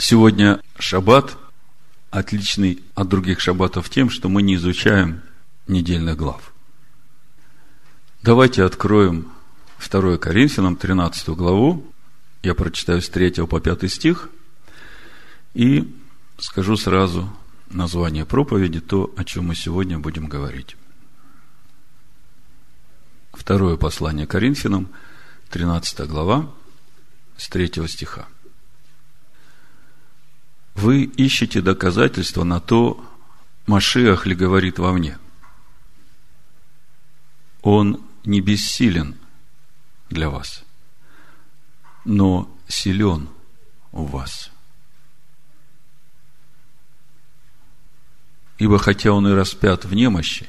Сегодня шаббат отличный от других шаббатов тем, что мы не изучаем недельных глав. Давайте откроем 2 Коринфянам 13 главу. Я прочитаю с 3 по 5 стих и скажу сразу название проповеди, то, о чем мы сегодня будем говорить. Второе послание Коринфянам, 13 глава, с 3 стиха. Вы ищете доказательства на то, Машиах ли говорит во мне. Он не бессилен для вас, но силен у вас. Ибо хотя он и распят в немощи,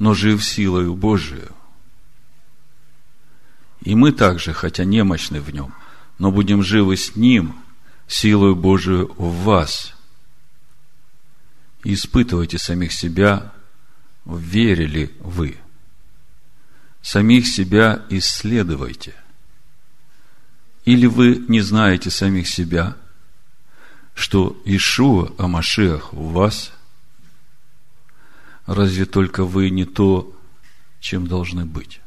но жив силою Божию. И мы также, хотя немощны в нем, но будем живы с ним – силою Божию в вас. И испытывайте самих себя, верили вы. Самих себя исследуйте. Или вы не знаете самих себя, что Ишуа Амашиах в вас? Разве только вы не то, чем должны быть?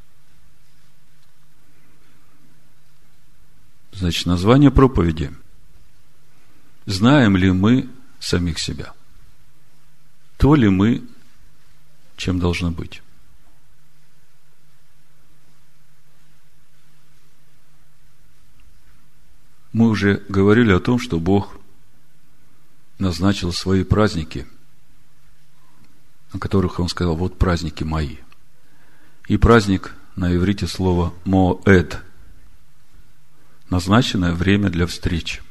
Значит, название проповеди – Знаем ли мы самих себя? То ли мы, чем должны быть? Мы уже говорили о том, что Бог назначил свои праздники, о которых Он сказал, вот праздники мои. И праздник на иврите слово «моэд» – назначенное время для встречи.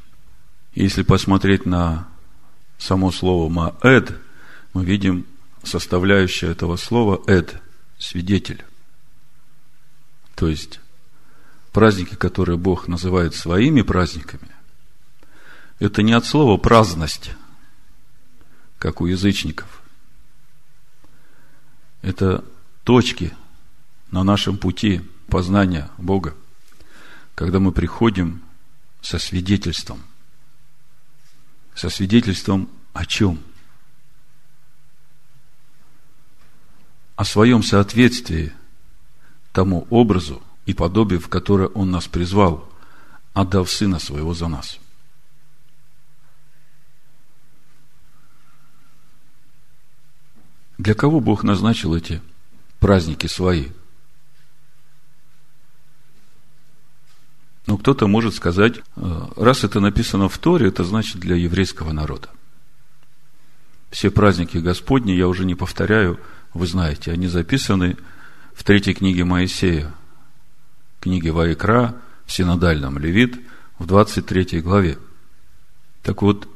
Если посмотреть на само слово «маэд», мы видим составляющее этого слова «эд» – свидетель. То есть, праздники, которые Бог называет своими праздниками, это не от слова праздность, как у язычников. Это точки на нашем пути познания Бога, когда мы приходим со свидетельством – со свидетельством о чем? О своем соответствии тому образу и подобию, в которое Он нас призвал, отдав Сына Своего за нас. Для кого Бог назначил эти праздники свои – Но кто-то может сказать, э, раз это написано в Торе, это значит для еврейского народа. Все праздники Господни, я уже не повторяю, вы знаете, они записаны в третьей книге Моисея, книге Ваикра, в синодальном Левит, в 23 главе. Так вот,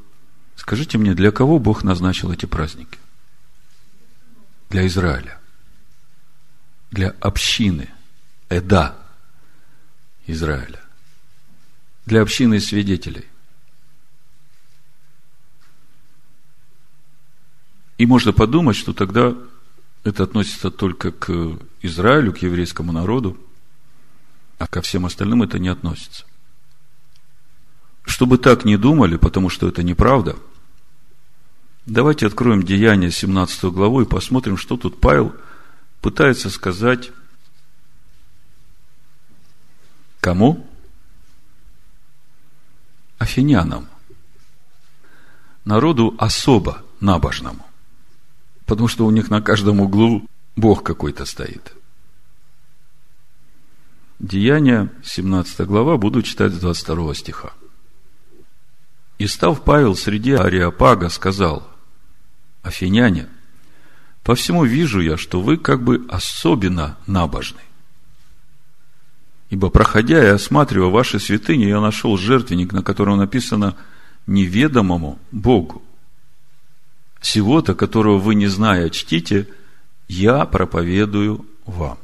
скажите мне, для кого Бог назначил эти праздники? Для Израиля. Для общины, Эда Израиля для общины свидетелей. И можно подумать, что тогда это относится только к Израилю, к еврейскому народу, а ко всем остальным это не относится. Чтобы так не думали, потому что это неправда, давайте откроем Деяние 17 главу и посмотрим, что тут Павел пытается сказать кому? Афинянам, народу особо набожному, потому что у них на каждом углу Бог какой-то стоит. Деяния, 17 глава, буду читать с 22 стиха. «И став Павел среди Ариапага, сказал, «Афиняне, по всему вижу я, что вы как бы особенно набожны. Ибо, проходя и осматривая ваши святыни, я нашел жертвенник, на котором написано «неведомому Богу». Всего-то, которого вы, не зная, чтите, я проповедую вам.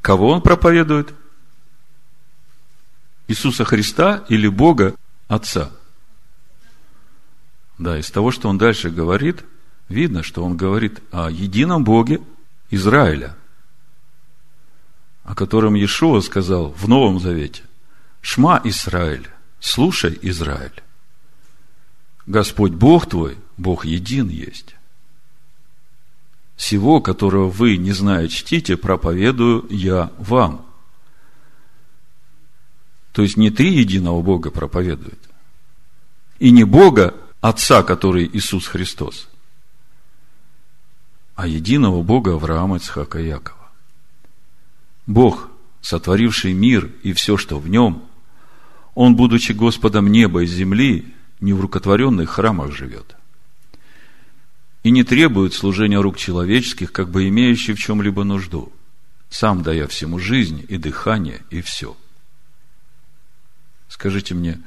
Кого он проповедует? Иисуса Христа или Бога Отца? Да, из того, что он дальше говорит, видно, что он говорит о едином Боге Израиля – о котором Иешуа сказал в Новом Завете. Шма Израиль, слушай, Израиль, Господь Бог твой, Бог един есть. Всего, которого вы, не зная, чтите, проповедую я вам. То есть не три единого Бога проповедует. И не Бога, Отца, который Иисус Христос, а единого Бога Авраама, Ицхака и Якова. Бог, сотворивший мир и все, что в нем, Он, будучи Господом неба и земли, не в рукотворенных храмах живет. И не требует служения рук человеческих, как бы имеющий в чем-либо нужду, сам дая всему жизнь и дыхание и все. Скажите мне,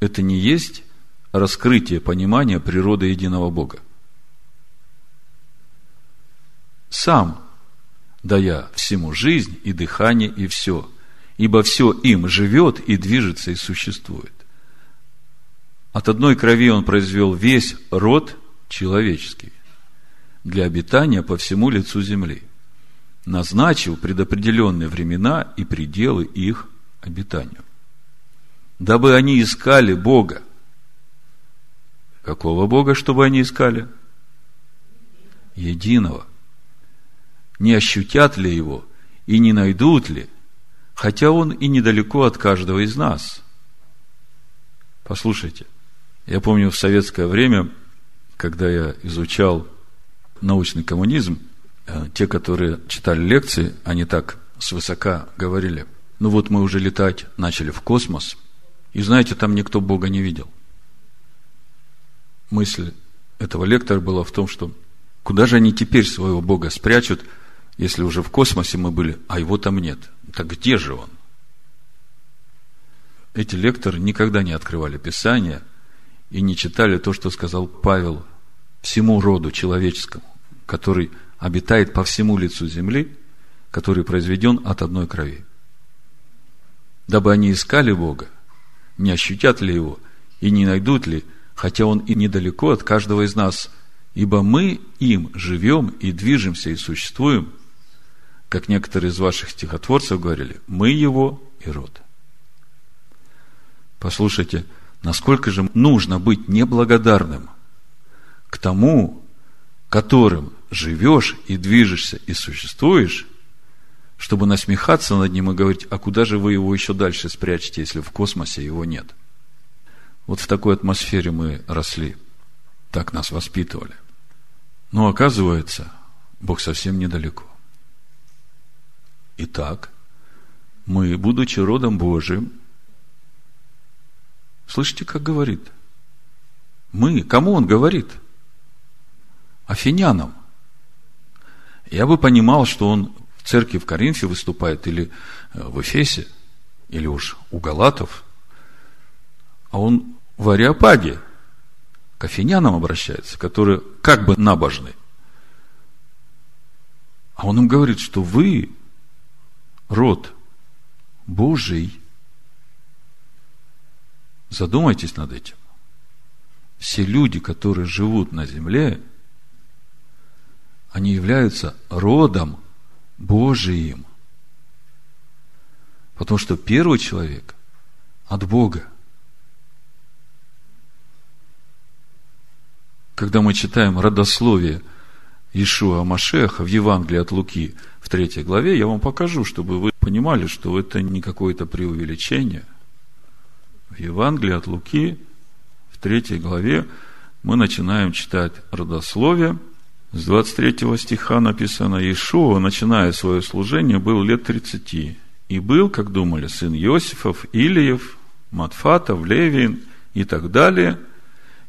это не есть раскрытие понимания природы единого Бога? Сам дая всему жизнь и дыхание и все, ибо все им живет и движется и существует. От одной крови он произвел весь род человеческий для обитания по всему лицу земли, назначив предопределенные времена и пределы их обитанию. Дабы они искали Бога. Какого Бога, чтобы они искали? Единого. Не ощутят ли его и не найдут ли, хотя он и недалеко от каждого из нас. Послушайте, я помню в советское время, когда я изучал научный коммунизм, э, те, которые читали лекции, они так свысока говорили, ну вот мы уже летать начали в космос, и знаете, там никто Бога не видел. Мысль этого лектора была в том, что куда же они теперь своего Бога спрячут, если уже в космосе мы были, а его там нет. Так где же он? Эти лекторы никогда не открывали Писание – и не читали то, что сказал Павел всему роду человеческому, который обитает по всему лицу земли, который произведен от одной крови. Дабы они искали Бога, не ощутят ли Его и не найдут ли, хотя Он и недалеко от каждого из нас, ибо мы им живем и движемся и существуем, как некоторые из ваших стихотворцев говорили, мы Его и род. Послушайте, насколько же нужно быть неблагодарным к тому, которым живешь и движешься и существуешь, чтобы насмехаться над ним и говорить, а куда же вы его еще дальше спрячете, если в космосе его нет? Вот в такой атмосфере мы росли, так нас воспитывали. Но оказывается, Бог совсем недалеко. Итак, мы, будучи родом Божиим, Слышите, как говорит? Мы. Кому он говорит? Афинянам. Я бы понимал, что он в церкви в Коринфе выступает или э, в Эфесе, или уж у Галатов, а он в Ариапаге к афинянам обращается, которые как бы набожны. А он им говорит, что вы род Божий – Задумайтесь над этим. Все люди, которые живут на земле, они являются родом Божиим. Потому что первый человек от Бога. Когда мы читаем родословие Ишуа Машеха в Евангелии от Луки в третьей главе, я вам покажу, чтобы вы понимали, что это не какое-то преувеличение – в Евангелии от Луки, в третьей главе, мы начинаем читать родословие. С 23 стиха написано, Иешуа, начиная свое служение, был лет 30. И был, как думали, сын Иосифов, Илиев, Матфатов, Левин и так далее.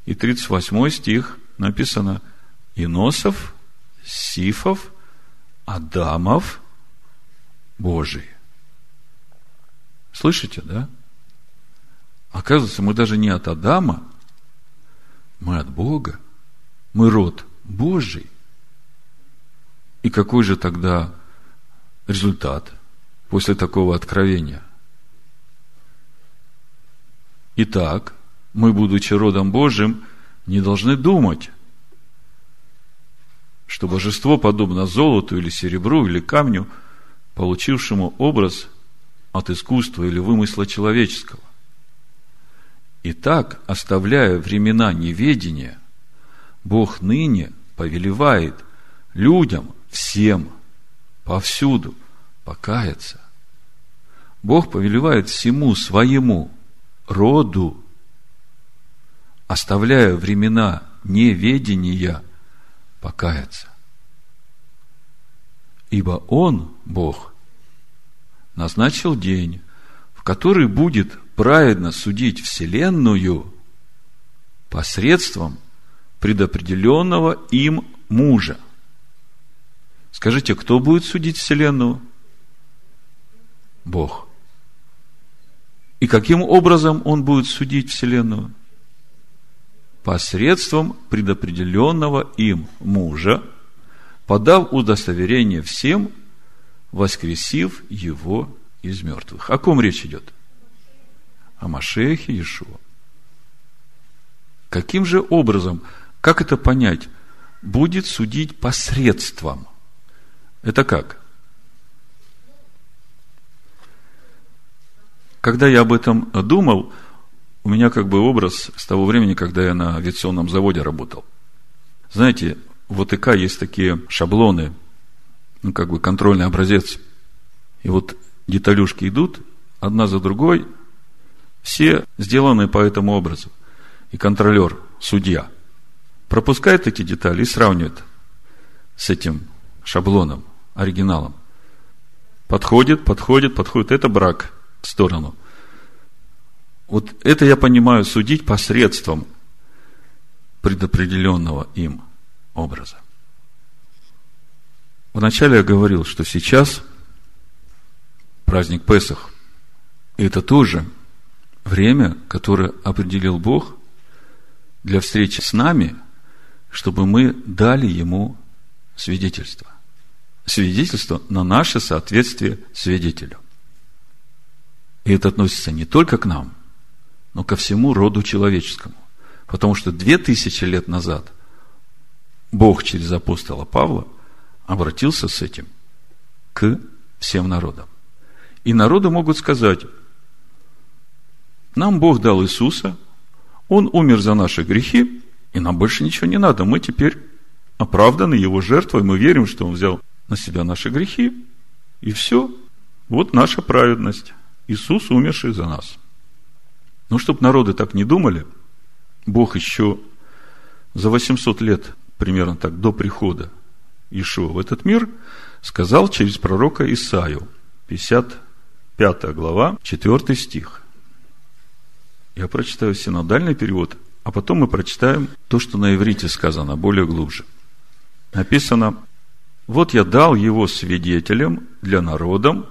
И 38 стих написано, Иносов, Сифов, Адамов, Божий. Слышите, да? Оказывается, мы даже не от Адама, мы от Бога. Мы род Божий. И какой же тогда результат после такого откровения? Итак, мы, будучи родом Божьим, не должны думать, что божество подобно золоту или серебру или камню, получившему образ от искусства или вымысла человеческого. Итак, оставляя времена неведения, Бог ныне повелевает людям, всем, повсюду покаяться. Бог повелевает всему своему роду, оставляя времена неведения, покаяться. Ибо Он, Бог, назначил день, в который будет праведно судить Вселенную посредством предопределенного им мужа. Скажите, кто будет судить Вселенную? Бог. И каким образом он будет судить Вселенную? Посредством предопределенного им мужа, подав удостоверение всем, воскресив его из мертвых. О ком речь идет? О Машехе Иешуа. Каким же образом, как это понять, будет судить посредством? Это как? Когда я об этом думал, у меня как бы образ с того времени, когда я на авиационном заводе работал. Знаете, в ОТК есть такие шаблоны, ну, как бы контрольный образец. И вот деталюшки идут, одна за другой, все сделаны по этому образу. И контролер, судья, пропускает эти детали и сравнивает с этим шаблоном, оригиналом. Подходит, подходит, подходит. Это брак в сторону. Вот это я понимаю судить посредством предопределенного им образа. Вначале я говорил, что сейчас праздник Песах. И это тоже время, которое определил Бог для встречи с нами, чтобы мы дали Ему свидетельство. Свидетельство на наше соответствие свидетелю. И это относится не только к нам, но ко всему роду человеческому. Потому что две тысячи лет назад Бог через апостола Павла обратился с этим к всем народам. И народы могут сказать, нам Бог дал Иисуса, Он умер за наши грехи, и нам больше ничего не надо. Мы теперь оправданы Его жертвой, мы верим, что Он взял на себя наши грехи, и все. Вот наша праведность. Иисус, умерший за нас. Ну, чтобы народы так не думали, Бог еще за 800 лет, примерно так, до прихода Ишуа в этот мир, сказал через пророка Исаию, 55 глава, 4 стих. Я прочитаю синодальный перевод, а потом мы прочитаем то, что на иврите сказано, более глубже. Написано, вот я дал его свидетелем для народам,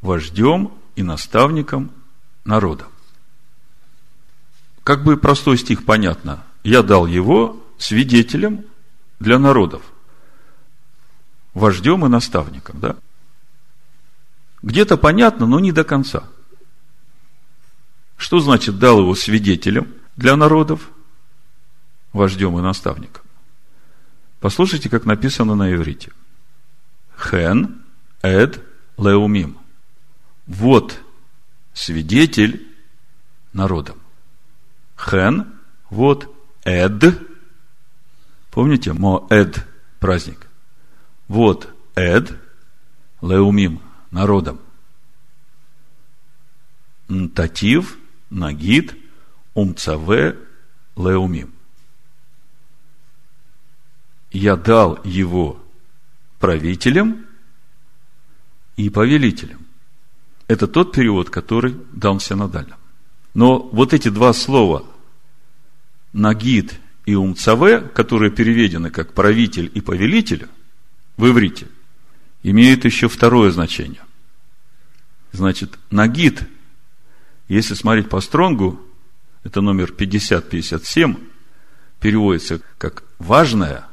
вождем и наставником народа. Как бы простой стих понятно. Я дал его свидетелем для народов. Вождем и наставником, да? Где-то понятно, но не до конца. Что значит дал его свидетелем для народов, вождем и наставником? Послушайте, как написано на иврите. Хен, эд, леумим вот свидетель народом. Хен, вот эд. Помните, Моэд праздник. Вот эд, леумим, народом. Татив, нагид, умцаве, леумим. Я дал его правителям и повелителям. Это тот перевод, который дан синодально. Но вот эти два слова «нагид» и «умцаве», которые переведены как «правитель» и «повелитель» в иврите, имеют еще второе значение. Значит, «нагид», если смотреть по стронгу, это номер 5057, переводится как «важное,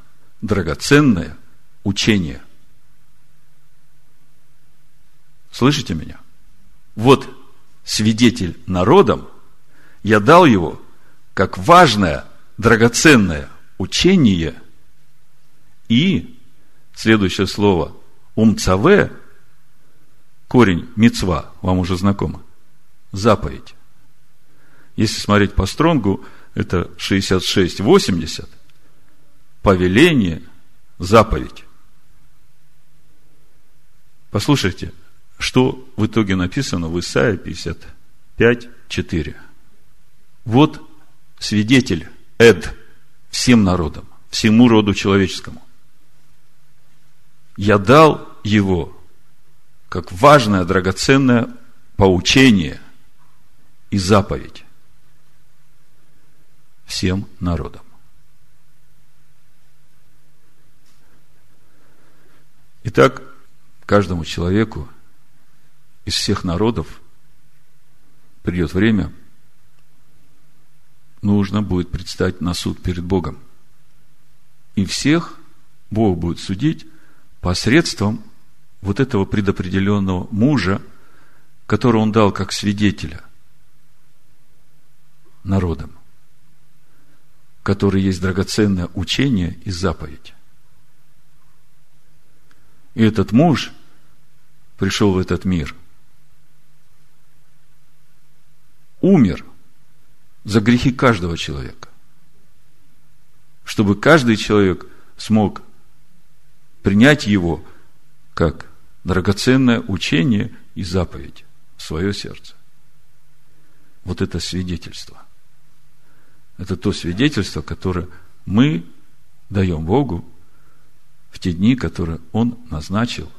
драгоценное учение». Слышите меня? вот свидетель народом, я дал его как важное, драгоценное учение и, следующее слово, умцаве, корень мецва, вам уже знакомо, заповедь. если смотреть по стронгу, это 66-80, повеление, заповедь. Послушайте, что в итоге написано в Исаии 55, 4. Вот свидетель, Эд, всем народам, всему роду человеческому. Я дал его как важное, драгоценное поучение и заповедь всем народам. Итак, каждому человеку из всех народов придет время, нужно будет предстать на суд перед Богом. И всех Бог будет судить посредством вот этого предопределенного мужа, которого он дал как свидетеля народам, который есть драгоценное учение и заповедь. И этот муж пришел в этот мир, умер за грехи каждого человека, чтобы каждый человек смог принять его как драгоценное учение и заповедь в свое сердце. Вот это свидетельство. Это то свидетельство, которое мы даем Богу в те дни, которые Он назначил,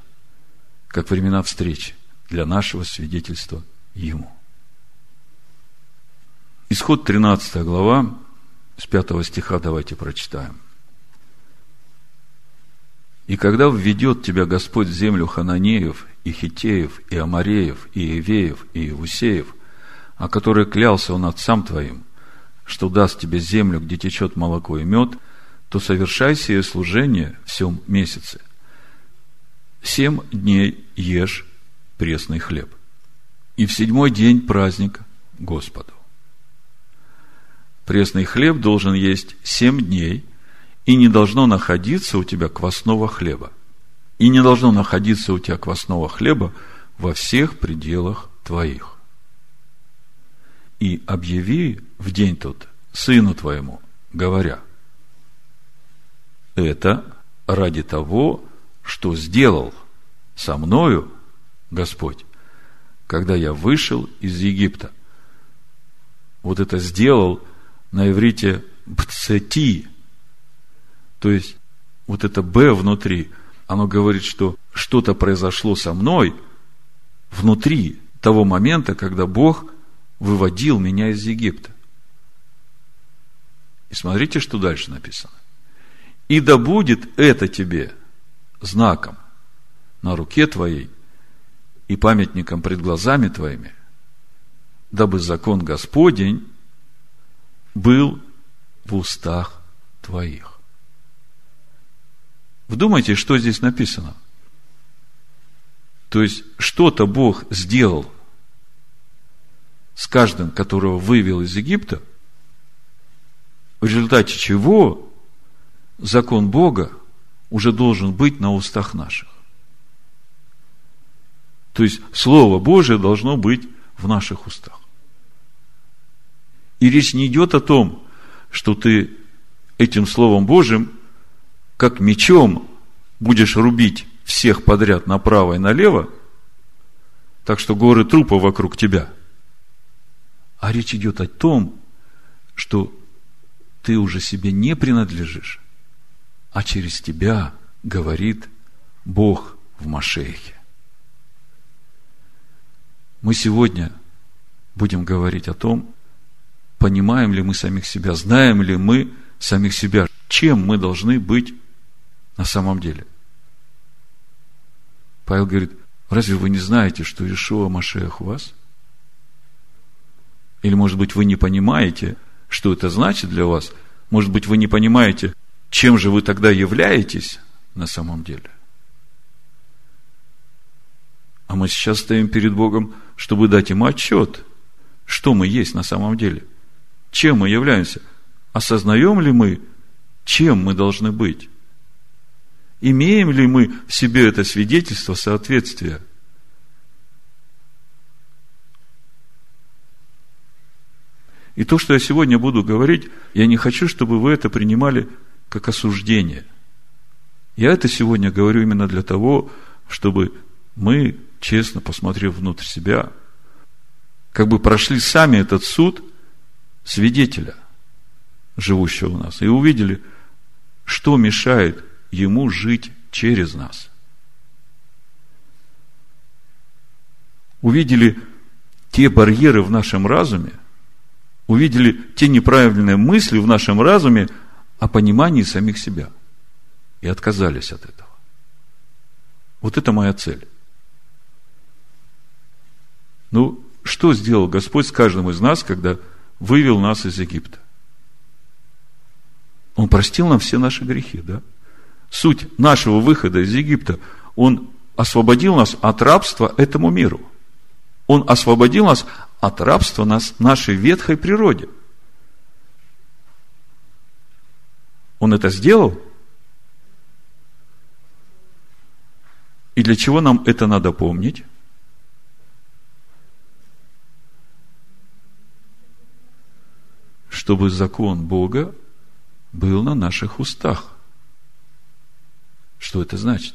как времена встречи для нашего свидетельства Ему. Исход 13 глава, с 5 стиха давайте прочитаем. И когда введет тебя Господь в землю Хананеев, и Хитеев, и Амареев, и Ивеев, и Иевусеев, о которой клялся он отцам твоим, что даст тебе землю, где течет молоко и мед, то совершай сие служение в всем месяце. Семь дней ешь пресный хлеб. И в седьмой день праздник Господу. Пресный хлеб должен есть семь дней – и не должно находиться у тебя квасного хлеба. И не должно находиться у тебя квасного хлеба во всех пределах твоих. И объяви в день тот сыну твоему, говоря, это ради того, что сделал со мною Господь, когда я вышел из Египта. Вот это сделал на иврите бцети, то есть, вот это «Б» внутри, оно говорит, что что-то произошло со мной внутри того момента, когда Бог выводил меня из Египта. И смотрите, что дальше написано. И да будет это тебе знаком на руке твоей и памятником пред глазами твоими, дабы закон Господень был в устах твоих. Вдумайтесь, что здесь написано. То есть, что-то Бог сделал с каждым, которого вывел из Египта, в результате чего закон Бога уже должен быть на устах наших. То есть, Слово Божие должно быть в наших устах. И речь не идет о том, что ты этим Словом Божьим как мечом будешь рубить всех подряд направо и налево, так что горы трупа вокруг тебя. А речь идет о том, что ты уже себе не принадлежишь, а через тебя говорит Бог в Машехе. Мы сегодня будем говорить о том, понимаем ли мы самих себя, знаем ли мы самих себя, чем мы должны быть на самом деле. Павел говорит, разве вы не знаете, что Ишуа Машех у вас? Или, может быть, вы не понимаете, что это значит для вас? Может быть, вы не понимаете, чем же вы тогда являетесь на самом деле? А мы сейчас стоим перед Богом, чтобы дать ему отчет, что мы есть на самом деле. Чем мы являемся? Осознаем ли мы, чем мы должны быть? Имеем ли мы в себе это свидетельство соответствия? И то, что я сегодня буду говорить, я не хочу, чтобы вы это принимали как осуждение. Я это сегодня говорю именно для того, чтобы мы, честно посмотрев внутрь себя, как бы прошли сами этот суд свидетеля, живущего у нас, и увидели, что мешает ему жить через нас. Увидели те барьеры в нашем разуме, увидели те неправильные мысли в нашем разуме о понимании самих себя и отказались от этого. Вот это моя цель. Ну, что сделал Господь с каждым из нас, когда вывел нас из Египта? Он простил нам все наши грехи, да? Суть нашего выхода из Египта, Он освободил нас от рабства этому миру. Он освободил нас от рабства нас, нашей ветхой природе. Он это сделал? И для чего нам это надо помнить? Чтобы закон Бога был на наших устах. Что это значит?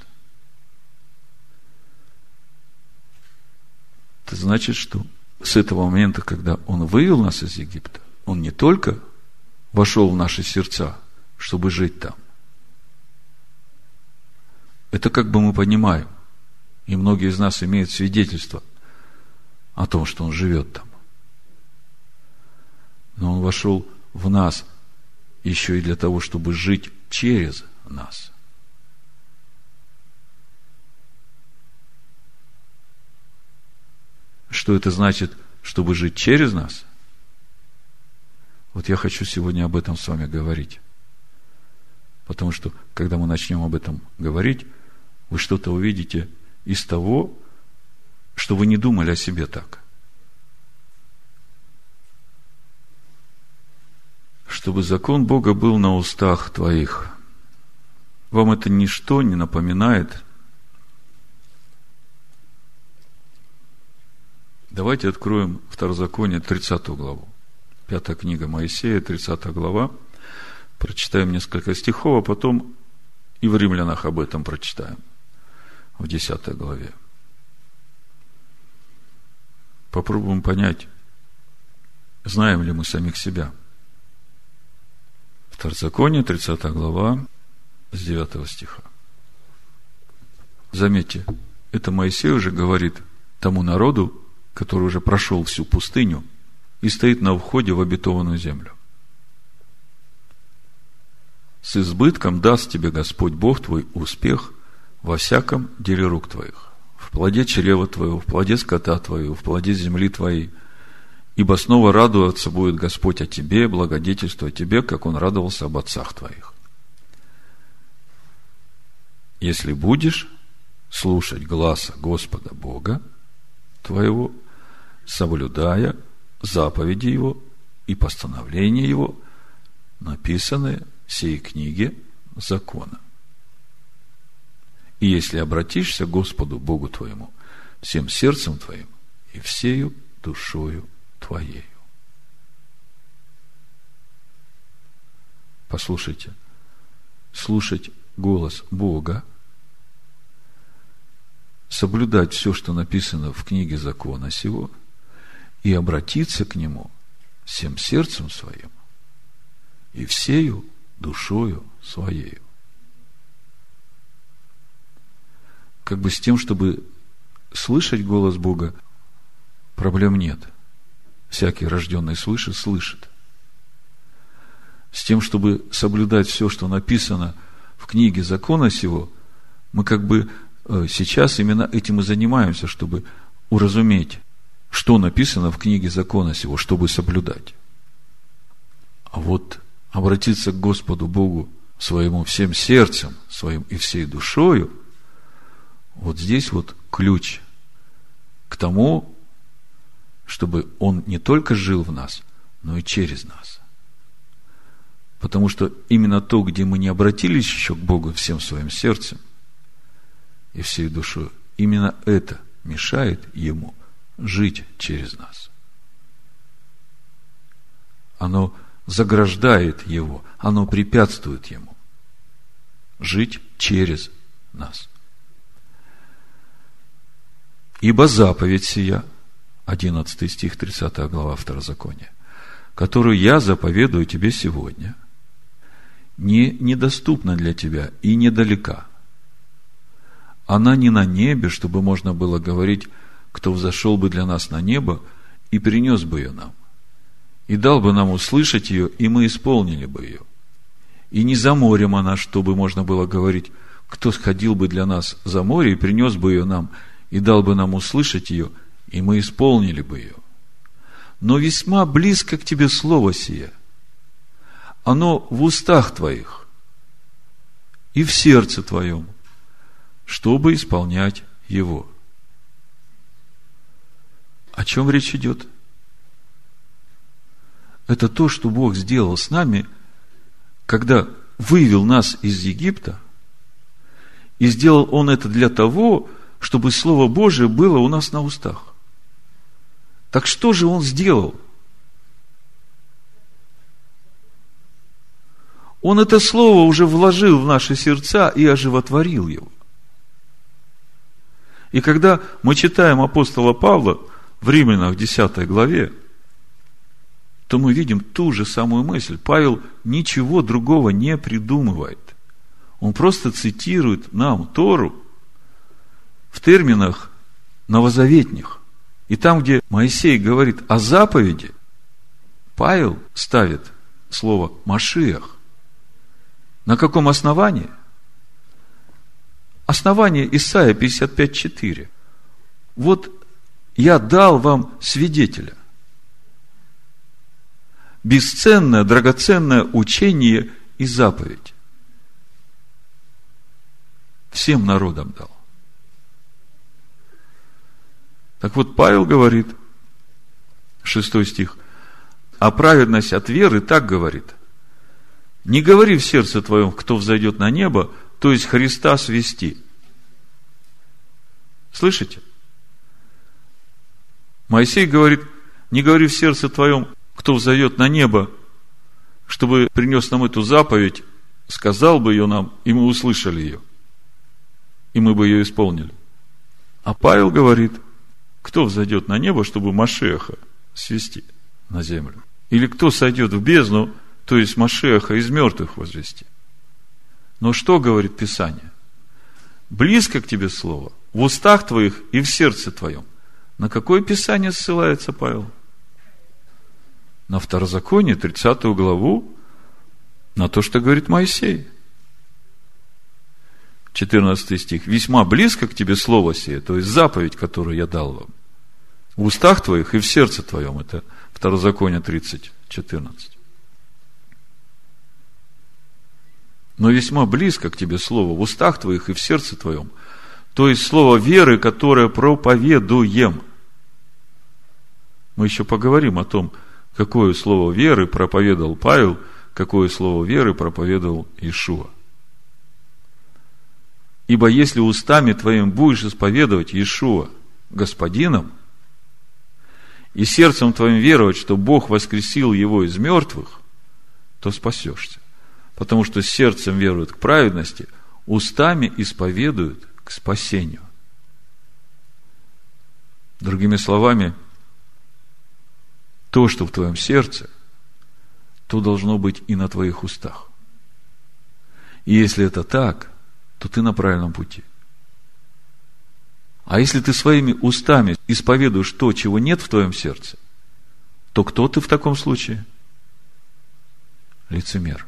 Это значит, что с этого момента, когда Он вывел нас из Египта, Он не только вошел в наши сердца, чтобы жить там. Это как бы мы понимаем, и многие из нас имеют свидетельство о том, что Он живет там. Но Он вошел в нас еще и для того, чтобы жить через нас. Что это значит, чтобы жить через нас? Вот я хочу сегодня об этом с вами говорить. Потому что, когда мы начнем об этом говорить, вы что-то увидите из того, что вы не думали о себе так. Чтобы закон Бога был на устах твоих. Вам это ничто не напоминает Давайте откроем Второзаконие, 30 главу. Пятая книга Моисея, 30 глава. Прочитаем несколько стихов, а потом и в римлянах об этом прочитаем. В 10 главе. Попробуем понять, знаем ли мы самих себя. Второзаконие, 30 глава, с 9 стиха. Заметьте, это Моисей уже говорит тому народу, который уже прошел всю пустыню и стоит на входе в обетованную землю. С избытком даст тебе Господь Бог твой успех во всяком деле рук твоих, в плоде чрева твоего, в плоде скота твоего, в плоде земли твоей, ибо снова радоваться будет Господь о тебе, благодетельствуя тебе, как Он радовался об отцах твоих. Если будешь слушать гласа Господа Бога твоего соблюдая заповеди Его и постановления Его, написанные в сей книге закона. И если обратишься к Господу Богу твоему всем сердцем твоим и всею душою твоею. Послушайте, слушать голос Бога, соблюдать все, что написано в книге закона сего – и обратиться к Нему всем сердцем своим и всею душою своею. Как бы с тем, чтобы слышать голос Бога, проблем нет. Всякий рожденный слышит, слышит. С тем, чтобы соблюдать все, что написано в книге закона сего, мы как бы э, сейчас именно этим и занимаемся, чтобы уразуметь что написано в книге закона сего, чтобы соблюдать. А вот обратиться к Господу Богу своему всем сердцем, своим и всей душою, вот здесь вот ключ к тому, чтобы Он не только жил в нас, но и через нас. Потому что именно то, где мы не обратились еще к Богу всем своим сердцем и всей душой, именно это мешает Ему – жить через нас. оно заграждает его, оно препятствует ему жить через нас. Ибо заповедь сия, 11 стих, 30 глава Второзакония, которую я заповедую тебе сегодня, не недоступна для тебя и недалека. Она не на небе, чтобы можно было говорить, кто взошел бы для нас на небо и принес бы ее нам, и дал бы нам услышать ее, и мы исполнили бы ее. И не за морем она, чтобы можно было говорить, кто сходил бы для нас за море и принес бы ее нам, и дал бы нам услышать ее, и мы исполнили бы ее. Но весьма близко к тебе слово сие. Оно в устах твоих и в сердце твоем, чтобы исполнять его. О чем речь идет? Это то, что Бог сделал с нами, когда вывел нас из Египта, и сделал Он это для того, чтобы Слово Божие было у нас на устах. Так что же Он сделал? Он это Слово уже вложил в наши сердца и оживотворил его. И когда мы читаем апостола Павла в Римлянах 10 главе, то мы видим ту же самую мысль. Павел ничего другого не придумывает. Он просто цитирует нам Тору в терминах новозаветних. И там, где Моисей говорит о заповеди, Павел ставит слово «машиах». На каком основании? Основание Исаия 55.4. Вот я дал вам свидетеля. Бесценное, драгоценное учение и заповедь. Всем народам дал. Так вот, Павел говорит, шестой стих, а праведность от веры так говорит. Не говори в сердце твоем, кто взойдет на небо, то есть Христа свести. Слышите? Моисей говорит, не говори в сердце твоем, кто взойдет на небо, чтобы принес нам эту заповедь, сказал бы ее нам, и мы услышали ее. И мы бы ее исполнили. А Павел говорит – кто взойдет на небо, чтобы Машеха свести на землю? Или кто сойдет в бездну, то есть Машеха из мертвых возвести? Но что говорит Писание? Близко к тебе слово, в устах твоих и в сердце твоем. На какое Писание ссылается Павел? На Второзаконие, 30 главу, на то, что говорит Моисей. 14 стих. «Весьма близко к тебе слово сие, то есть заповедь, которую я дал вам в устах твоих и в сердце твоем. Это Второзаконие 30, 14. Но весьма близко к тебе слово в устах твоих и в сердце твоем. То есть слово веры, которое проповедуем. Мы еще поговорим о том, какое слово веры проповедовал Павел, какое слово веры проповедовал Ишуа. Ибо если устами твоим будешь исповедовать Иешуа Господином, и сердцем твоим веровать, что Бог воскресил его из мертвых, то спасешься. Потому что сердцем веруют к праведности, устами исповедуют к спасению. Другими словами, то, что в твоем сердце, то должно быть и на твоих устах. И если это так, то ты на правильном пути – а если ты своими устами исповедуешь то, чего нет в твоем сердце, то кто ты в таком случае? Лицемер.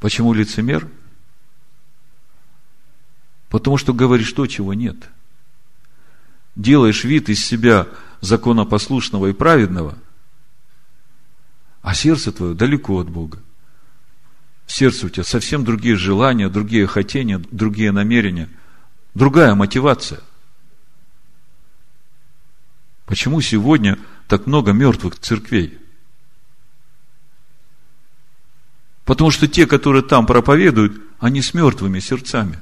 Почему лицемер? Потому что говоришь то, чего нет. Делаешь вид из себя законопослушного и праведного, а сердце твое далеко от Бога в сердце у тебя совсем другие желания, другие хотения, другие намерения, другая мотивация. Почему сегодня так много мертвых церквей? Потому что те, которые там проповедуют, они с мертвыми сердцами.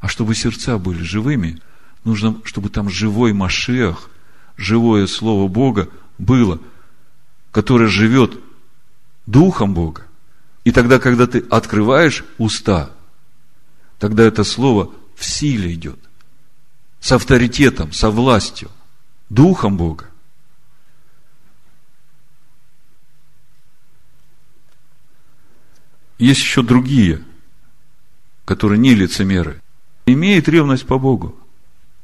А чтобы сердца были живыми, нужно, чтобы там живой Машех, живое Слово Бога было, которое живет Духом Бога. И тогда, когда ты открываешь уста, тогда это Слово в силе идет, с авторитетом, со властью, Духом Бога. Есть еще другие, которые не лицемеры, имеют ревность по Богу,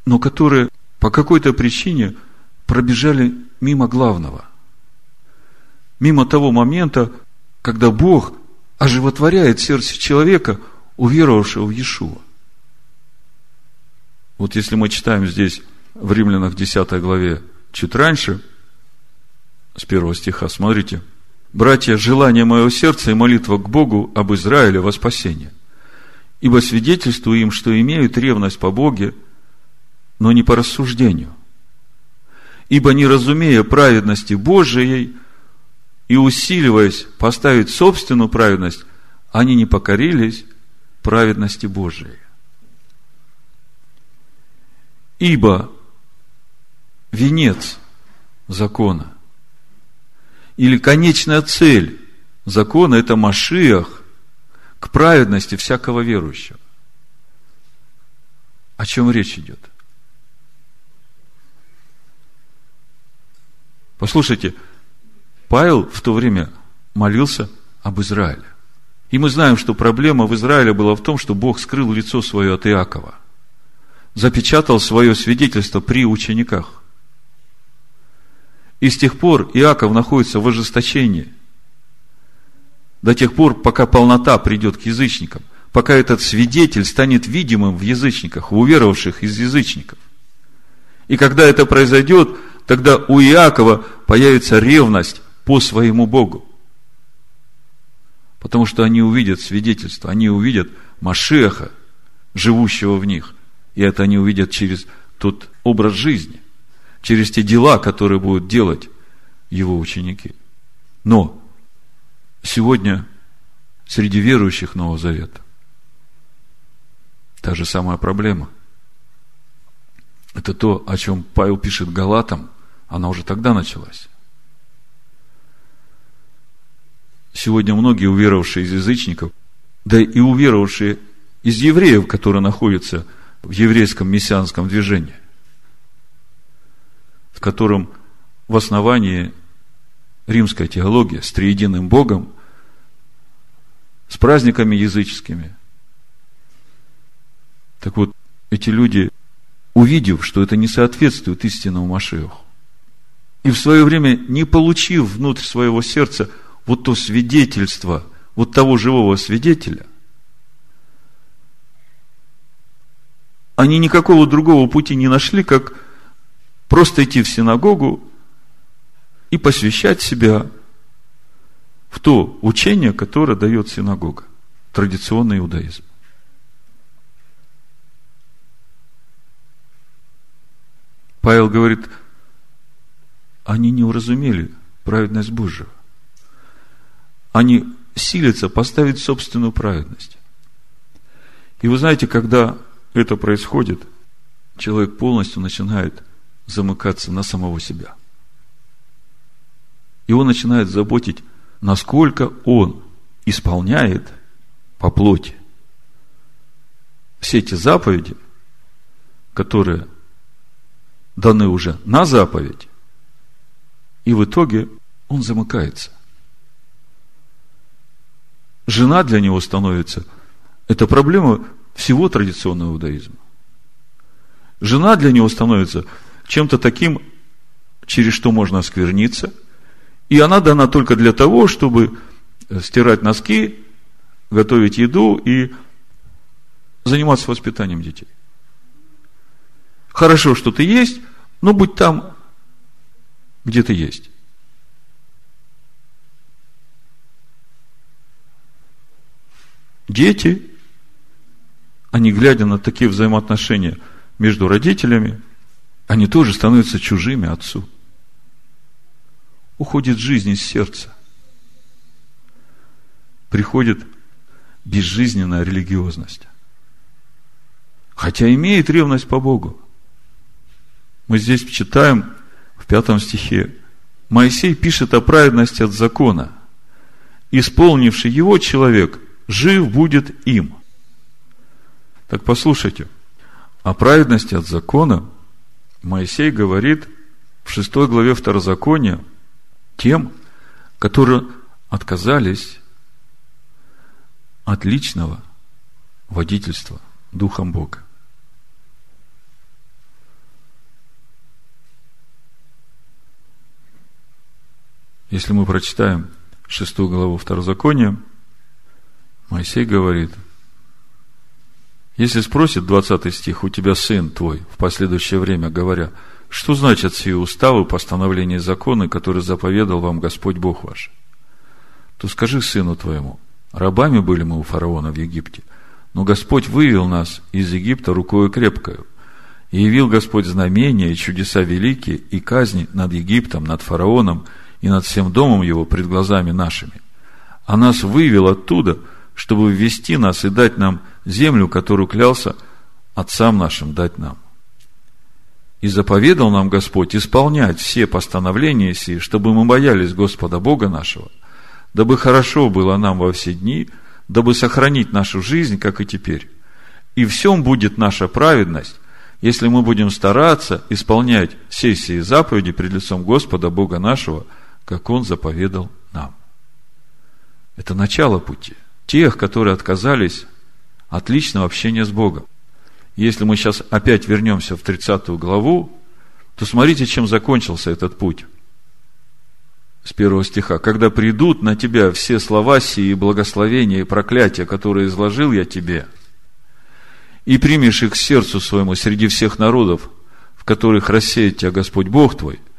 но которые по какой-то причине пробежали мимо главного, мимо того момента, когда Бог оживотворяет сердце человека, уверовавшего в Иешуа. Вот если мы читаем здесь в Римлянах 10 главе чуть раньше, с первого стиха, смотрите – Братья, желание моего сердца и молитва к Богу об Израиле во спасение. Ибо свидетельствую им, что имеют ревность по Боге, но не по рассуждению. Ибо не разумея праведности Божией и усиливаясь поставить собственную праведность, они не покорились праведности Божией. Ибо венец закона или конечная цель закона – это Машиах к праведности всякого верующего. О чем речь идет? Послушайте, Павел в то время молился об Израиле. И мы знаем, что проблема в Израиле была в том, что Бог скрыл лицо свое от Иакова, запечатал свое свидетельство при учениках. И с тех пор Иаков находится в ожесточении. До тех пор, пока полнота придет к язычникам, пока этот свидетель станет видимым в язычниках, в уверовавших из язычников. И когда это произойдет, тогда у Иакова появится ревность по своему Богу. Потому что они увидят свидетельство, они увидят Машеха, живущего в них. И это они увидят через тот образ жизни через те дела, которые будут делать его ученики. Но сегодня среди верующих Нового Завета та же самая проблема. Это то, о чем Павел пишет Галатам, она уже тогда началась. Сегодня многие уверовавшие из язычников, да и уверовавшие из евреев, которые находятся в еврейском мессианском движении, в котором в основании римская теология с триединым Богом, с праздниками языческими. Так вот, эти люди, увидев, что это не соответствует истинному Машеху, и в свое время, не получив внутрь своего сердца вот то свидетельство, вот того живого свидетеля, они никакого другого пути не нашли, как Просто идти в синагогу и посвящать себя в то учение, которое дает синагога, традиционный иудаизм. Павел говорит, они не уразумели праведность Божию. Они силятся поставить собственную праведность. И вы знаете, когда это происходит, человек полностью начинает замыкаться на самого себя. Он начинает заботить, насколько он исполняет по плоти все эти заповеди, которые даны уже на заповедь, и в итоге он замыкается. Жена для него становится, это проблема всего традиционного иудаизма. Жена для него становится чем-то таким, через что можно оскверниться. И она дана только для того, чтобы стирать носки, готовить еду и заниматься воспитанием детей. Хорошо, что ты есть, но будь там, где ты есть. Дети, они глядя на такие взаимоотношения между родителями – они тоже становятся чужими отцу. Уходит жизнь из сердца. Приходит безжизненная религиозность. хотя имеет ревность по Богу. Мы здесь читаем в пятом стихе, Моисей пишет о праведности от закона. Исполнивший его человек, жив будет им. Так послушайте, о праведности от закона Моисей говорит в шестой главе Второзакония тем, которые отказались от личного водительства Духом Бога. Если мы прочитаем шестую главу Второзакония, Моисей говорит, если спросит 20 стих, у тебя сын твой в последующее время, говоря, что значат сии уставы, постановления и законы, которые заповедал вам Господь Бог ваш? То скажи сыну твоему, рабами были мы у фараона в Египте, но Господь вывел нас из Египта рукою крепкою, и явил Господь знамения и чудеса великие, и казни над Египтом, над фараоном – и над всем домом его пред глазами нашими. А нас вывел оттуда, чтобы ввести нас и дать нам землю, которую клялся отцам нашим дать нам. И заповедал нам Господь исполнять все постановления сии, чтобы мы боялись Господа Бога нашего, дабы хорошо было нам во все дни, дабы сохранить нашу жизнь, как и теперь. И всем будет наша праведность, если мы будем стараться исполнять все сии заповеди пред лицом Господа Бога нашего – как Он заповедал нам. Это начало пути. Тех, которые отказались от личного общения с Богом. Если мы сейчас опять вернемся в 30 главу, то смотрите, чем закончился этот путь. С первого стиха. «Когда придут на тебя все слова сии, благословения и проклятия, которые изложил я тебе, и примешь их к сердцу своему среди всех народов, в которых рассеет тебя Господь Бог твой –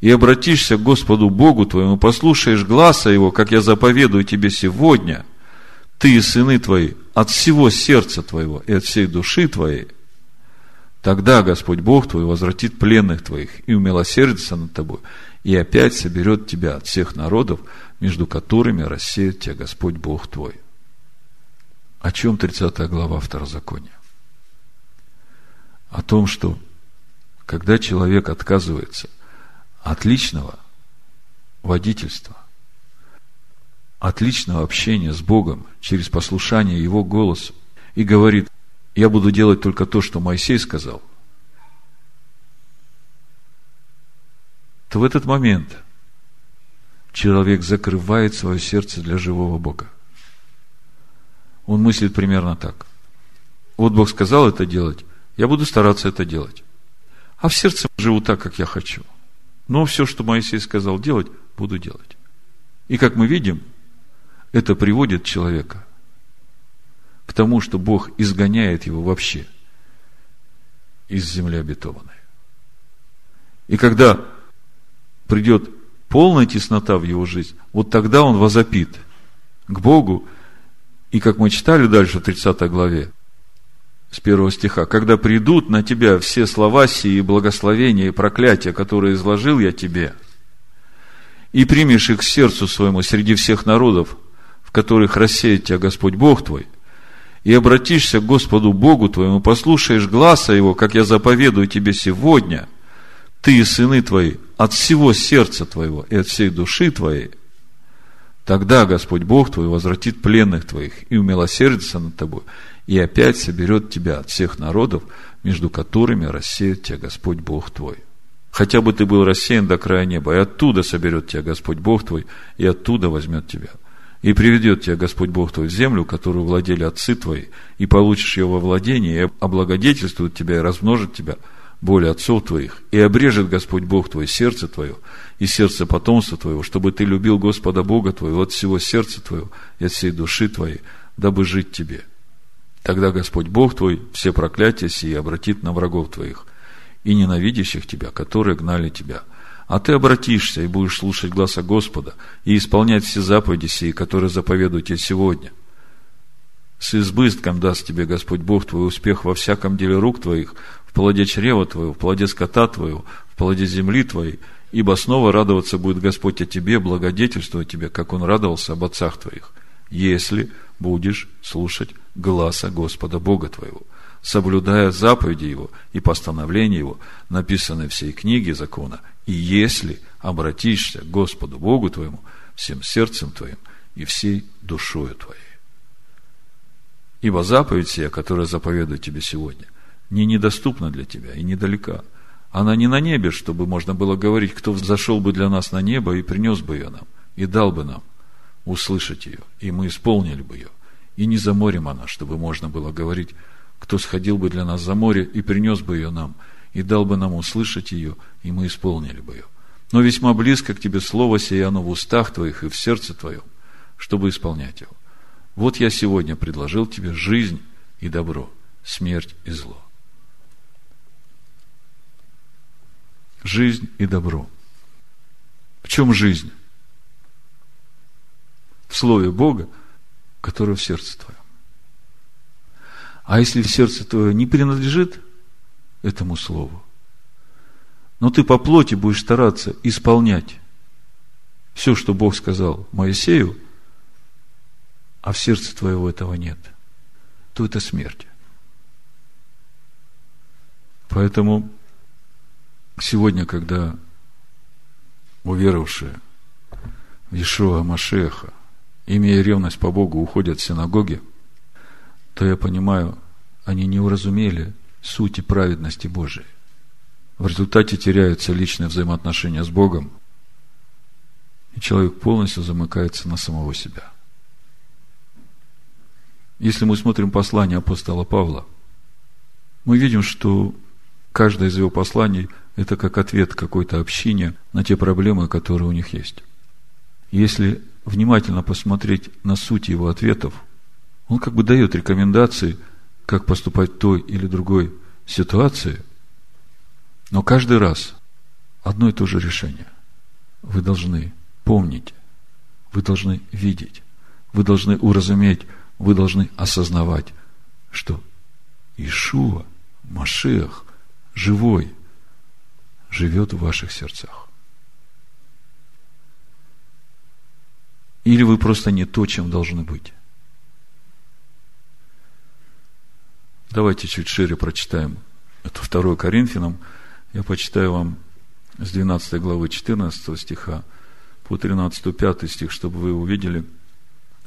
и обратишься к Господу Богу твоему, послушаешь гласа Его, как я заповедую тебе сегодня, ты и сыны твои, от всего сердца твоего и от всей души твоей, тогда Господь Бог твой возвратит пленных твоих и умилосердится над тобой, и опять соберет тебя от всех народов, между которыми рассеет тебя Господь Бог твой. О чем 30 глава Второзакония? О том, что когда человек отказывается отличного водительства, отличного общения с Богом через послушание Его голосу и говорит, я буду делать только то, что Моисей сказал, то в этот момент человек закрывает свое сердце для живого Бога. Он мыслит примерно так. Вот Бог сказал это делать, я буду стараться это делать. А в сердце живу так, как я хочу – но все, что Моисей сказал делать, буду делать. И как мы видим, это приводит человека к тому, что Бог изгоняет его вообще из земли обетованной. И когда придет полная теснота в его жизнь, вот тогда он возопит к Богу, и как мы читали дальше в 30 главе, с первого стиха, когда придут на тебя все слова сии, благословения и проклятия, которые изложил я тебе, и примешь их к сердцу своему среди всех народов, в которых рассеет тебя Господь Бог твой, и обратишься к Господу Богу твоему, послушаешь гласа Его, как я заповедую тебе сегодня, ты и сыны твои, от всего сердца твоего и от всей души твоей, тогда Господь Бог твой возвратит пленных твоих и умилосердится над тобой, и опять соберет тебя от всех народов, между которыми рассеет тебя Господь Бог твой. Хотя бы ты был рассеян до края неба, и оттуда соберет тебя Господь Бог твой, и оттуда возьмет тебя. И приведет тебя Господь Бог твой в землю, которую владели отцы твои, и получишь ее во владение, и облагодетельствует тебя, и размножит тебя более отцов твоих, и обрежет Господь Бог твой сердце твое, и сердце потомства твоего, чтобы ты любил Господа Бога твоего от всего сердца твоего и от всей души твоей, дабы жить тебе. Тогда Господь Бог твой все проклятия сии обратит на врагов твоих и ненавидящих тебя, которые гнали тебя. А ты обратишься и будешь слушать гласа Господа и исполнять все заповеди сии, которые заповедуют тебе сегодня. С избытком даст тебе Господь Бог твой успех во всяком деле рук твоих, в плоде чрева твоего, в плоде скота твоего, в плоде земли твоей, ибо снова радоваться будет Господь о тебе, благодетельствовать тебе, как Он радовался об отцах твоих, если будешь слушать гласа Господа Бога твоего. соблюдая заповеди Его и постановления Его, написанные в всей книге закона, и если обратишься к Господу Богу твоему всем сердцем твоим и всей душою твоей. Ибо заповедь сия, которая заповедует тебе сегодня, не недоступна для тебя и недалека. Она не на небе, чтобы можно было говорить, кто зашел бы для нас на небо и принес бы ее нам, и дал бы нам услышать ее, и мы исполнили бы ее. И не за морем она, чтобы можно было говорить, кто сходил бы для нас за море и принес бы ее нам, и дал бы нам услышать ее, и мы исполнили бы ее. Но весьма близко к тебе слово сие оно в устах твоих и в сердце твоем, чтобы исполнять его. Вот я сегодня предложил тебе жизнь и добро, смерть и зло. Жизнь и добро. В чем жизнь? В Слове Бога, которое в сердце твоем. А если в сердце твое не принадлежит этому Слову, но ты по плоти будешь стараться исполнять все, что Бог сказал Моисею – а в сердце твоего этого нет, то это смерть. Поэтому сегодня, когда уверовавшие в Ишуа Машеха, имея ревность по Богу, уходят в синагоги, то я понимаю, они не уразумели сути праведности Божией. В результате теряются личные взаимоотношения с Богом, и человек полностью замыкается на самого себя – если мы смотрим послание апостола Павла, мы видим, что каждое из его посланий – это как ответ какой-то общине на те проблемы, которые у них есть. Если внимательно посмотреть на суть его ответов, он как бы дает рекомендации, как поступать в той или другой ситуации, но каждый раз одно и то же решение. Вы должны помнить, вы должны видеть, вы должны уразуметь, вы должны осознавать, что Ишуа, Машех, живой, живет в ваших сердцах. Или вы просто не то, чем должны быть. Давайте чуть шире прочитаем. Это 2 Коринфянам. Я почитаю вам с 12 главы 14 стиха по 13-5 стих, чтобы вы увидели –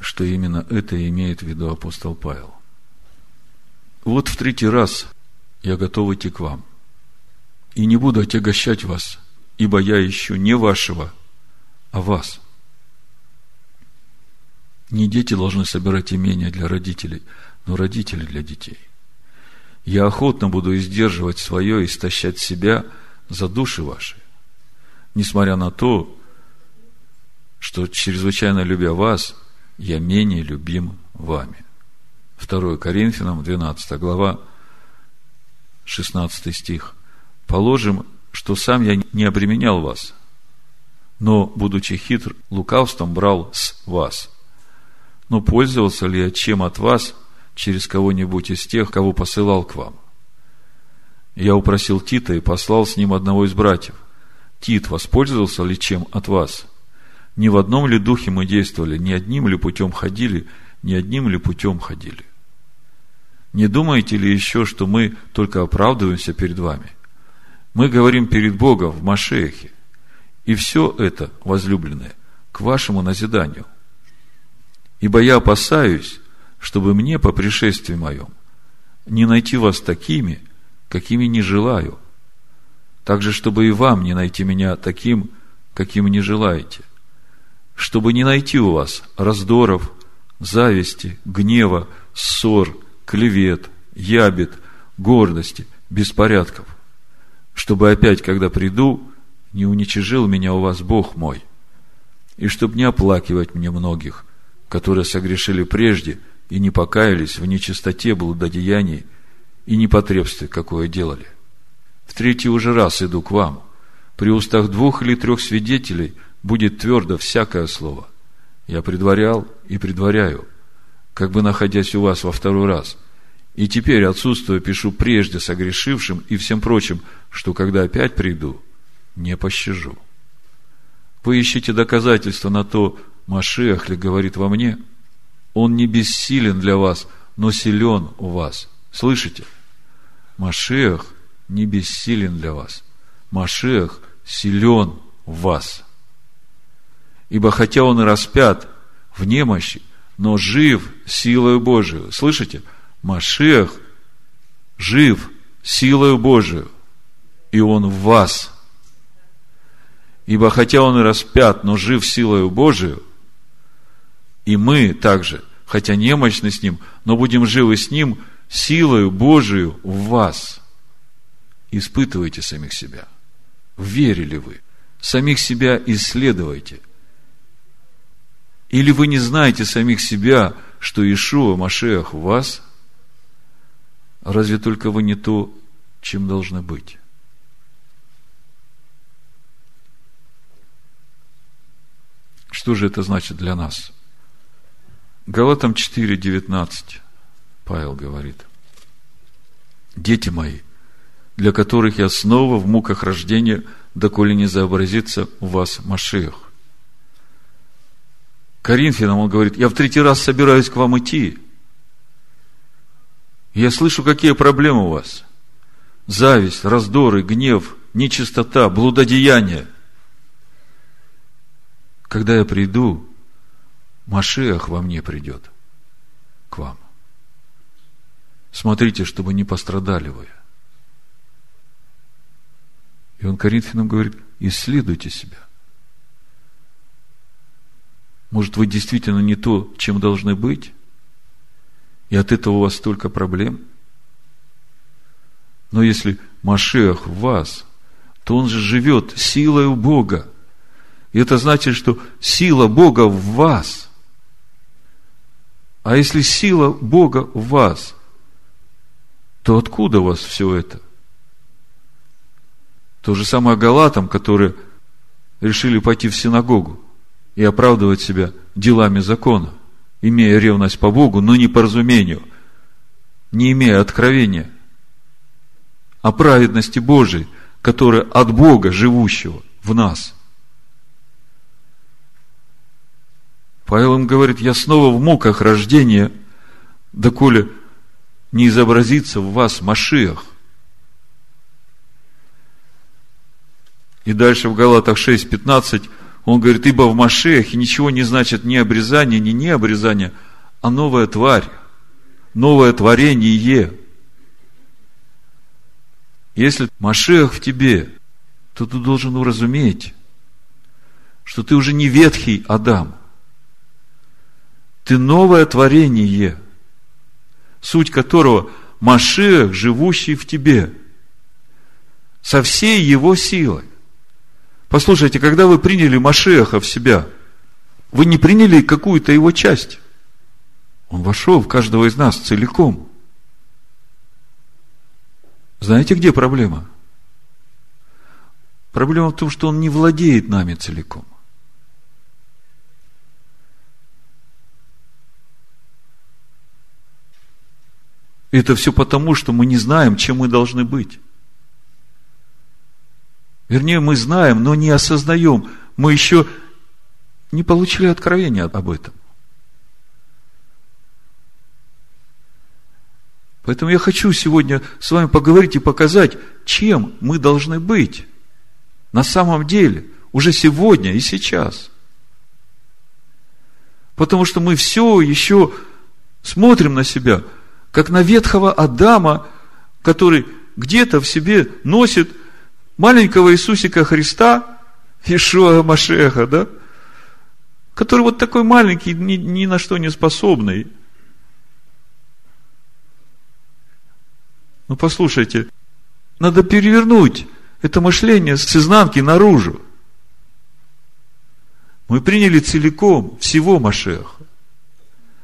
что именно это имеет в виду апостол Павел. Вот в третий раз я готов идти к вам, и не буду отягощать вас, ибо я ищу не вашего, а вас. Не дети должны собирать имения для родителей, но родители для детей. Я охотно буду издерживать свое истощать себя за души ваши, несмотря на то, что, чрезвычайно любя вас, я менее любим вами. 2 Коринфянам, 12 глава, 16 стих. Положим, что сам я не обременял вас, но, будучи хитр, лукавством брал с вас. Но пользовался ли я чем от вас через кого-нибудь из тех, кого посылал к вам? Я упросил Тита и послал с ним одного из братьев. Тит воспользовался ли чем от вас? Не в одном ли духе мы действовали, не одним ли путем ходили, не одним ли путем ходили? Не думаете ли еще, что мы только оправдываемся перед вами? Мы говорим перед Богом в Машехе. И все это, возлюбленное, к вашему назиданию. Ибо я опасаюсь, чтобы мне по пришествии моем не найти вас такими, какими не желаю, также, чтобы и вам не найти меня таким, каким не желаете. Чтобы не найти у вас раздоров, зависти, гнева, ссор, клевет, ябед, гордости, беспорядков, чтобы опять, когда приду, не уничижил меня у вас Бог мой, и чтобы не оплакивать мне многих, которые согрешили прежде и не покаялись в нечистоте блудодеяний и непотребстве, какое делали. В третий уже раз иду к вам. При устах двух или трех свидетелей – будет твердо всякое слово. Я предварял и предваряю, как бы находясь у вас во второй раз. И теперь, отсутствуя, пишу прежде согрешившим и всем прочим, что когда опять приду, не пощажу. Вы ищете доказательства на то, Машех ли говорит во мне, он не бессилен для вас, но силен у вас. Слышите? Машех не бессилен для вас. Машех силен в вас. Ибо хотя он и распят в немощи, но жив силою Божию. Слышите? Машех жив силою Божию, и он в вас. Ибо хотя он и распят, но жив силою Божию, и мы также, хотя немощны с ним, но будем живы с ним силою Божию в вас. Испытывайте самих себя. Верили вы? Самих себя исследуйте. Или вы не знаете самих себя, что Ишуа Машех в вас? Разве только вы не то, чем должны быть? Что же это значит для нас? Галатам 4.19 Павел говорит. Дети мои, для которых я снова в муках рождения, доколе не заобразится у вас Машех. Коринфянам он говорит, я в третий раз собираюсь к вам идти. Я слышу, какие проблемы у вас. Зависть, раздоры, гнев, нечистота, блудодеяние. Когда я приду, Машех во мне придет к вам. Смотрите, чтобы не пострадали вы. И он Коринфянам говорит, исследуйте себя. Может, вы действительно не то, чем должны быть? И от этого у вас столько проблем? Но если Машех в вас, то он же живет силой у Бога. И это значит, что сила Бога в вас. А если сила Бога в вас, то откуда у вас все это? То же самое Галатам, которые решили пойти в синагогу и оправдывать себя делами закона, имея ревность по Богу, но не по разумению, не имея откровения о праведности Божией, которая от Бога, живущего в нас. Павел им говорит, я снова в муках рождения, доколе не изобразится в вас Машиах. И дальше в Галатах 6.15 он говорит, ибо в Машеях ничего не значит ни обрезание, ни не обрезание, а новая тварь, новое творение. Если Машех в тебе, то ты должен уразуметь, что ты уже не ветхий Адам. Ты новое творение, суть которого Машех, живущий в тебе, со всей его силой. Послушайте, когда вы приняли Машеха в себя, вы не приняли какую-то его часть. Он вошел в каждого из нас целиком. Знаете, где проблема? Проблема в том, что он не владеет нами целиком. Это все потому, что мы не знаем, чем мы должны быть. Вернее, мы знаем, но не осознаем. Мы еще не получили откровения об этом. Поэтому я хочу сегодня с вами поговорить и показать, чем мы должны быть на самом деле, уже сегодня и сейчас. Потому что мы все еще смотрим на себя, как на ветхого Адама, который где-то в себе носит маленького Иисусика Христа, Ишуа Машеха, да, который вот такой маленький, ни, ни на что не способный. Ну, послушайте, надо перевернуть это мышление с изнанки наружу. Мы приняли целиком всего Машеха.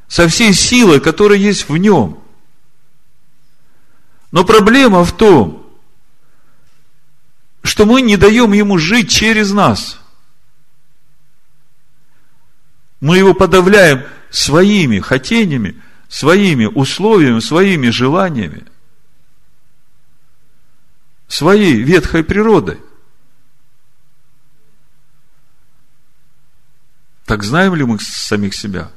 Со всей силой, которая есть в нем. Но проблема в том, что мы не даем ему жить через нас. Мы его подавляем своими хотениями, своими условиями, своими желаниями, своей ветхой природой. Так знаем ли мы самих себя?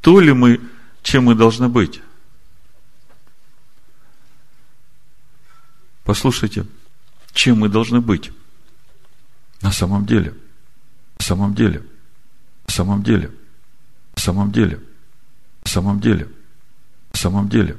То ли мы, чем мы должны быть? Послушайте, чем мы должны быть? На самом деле. На самом деле. На самом деле. На самом деле. На самом деле. На самом деле.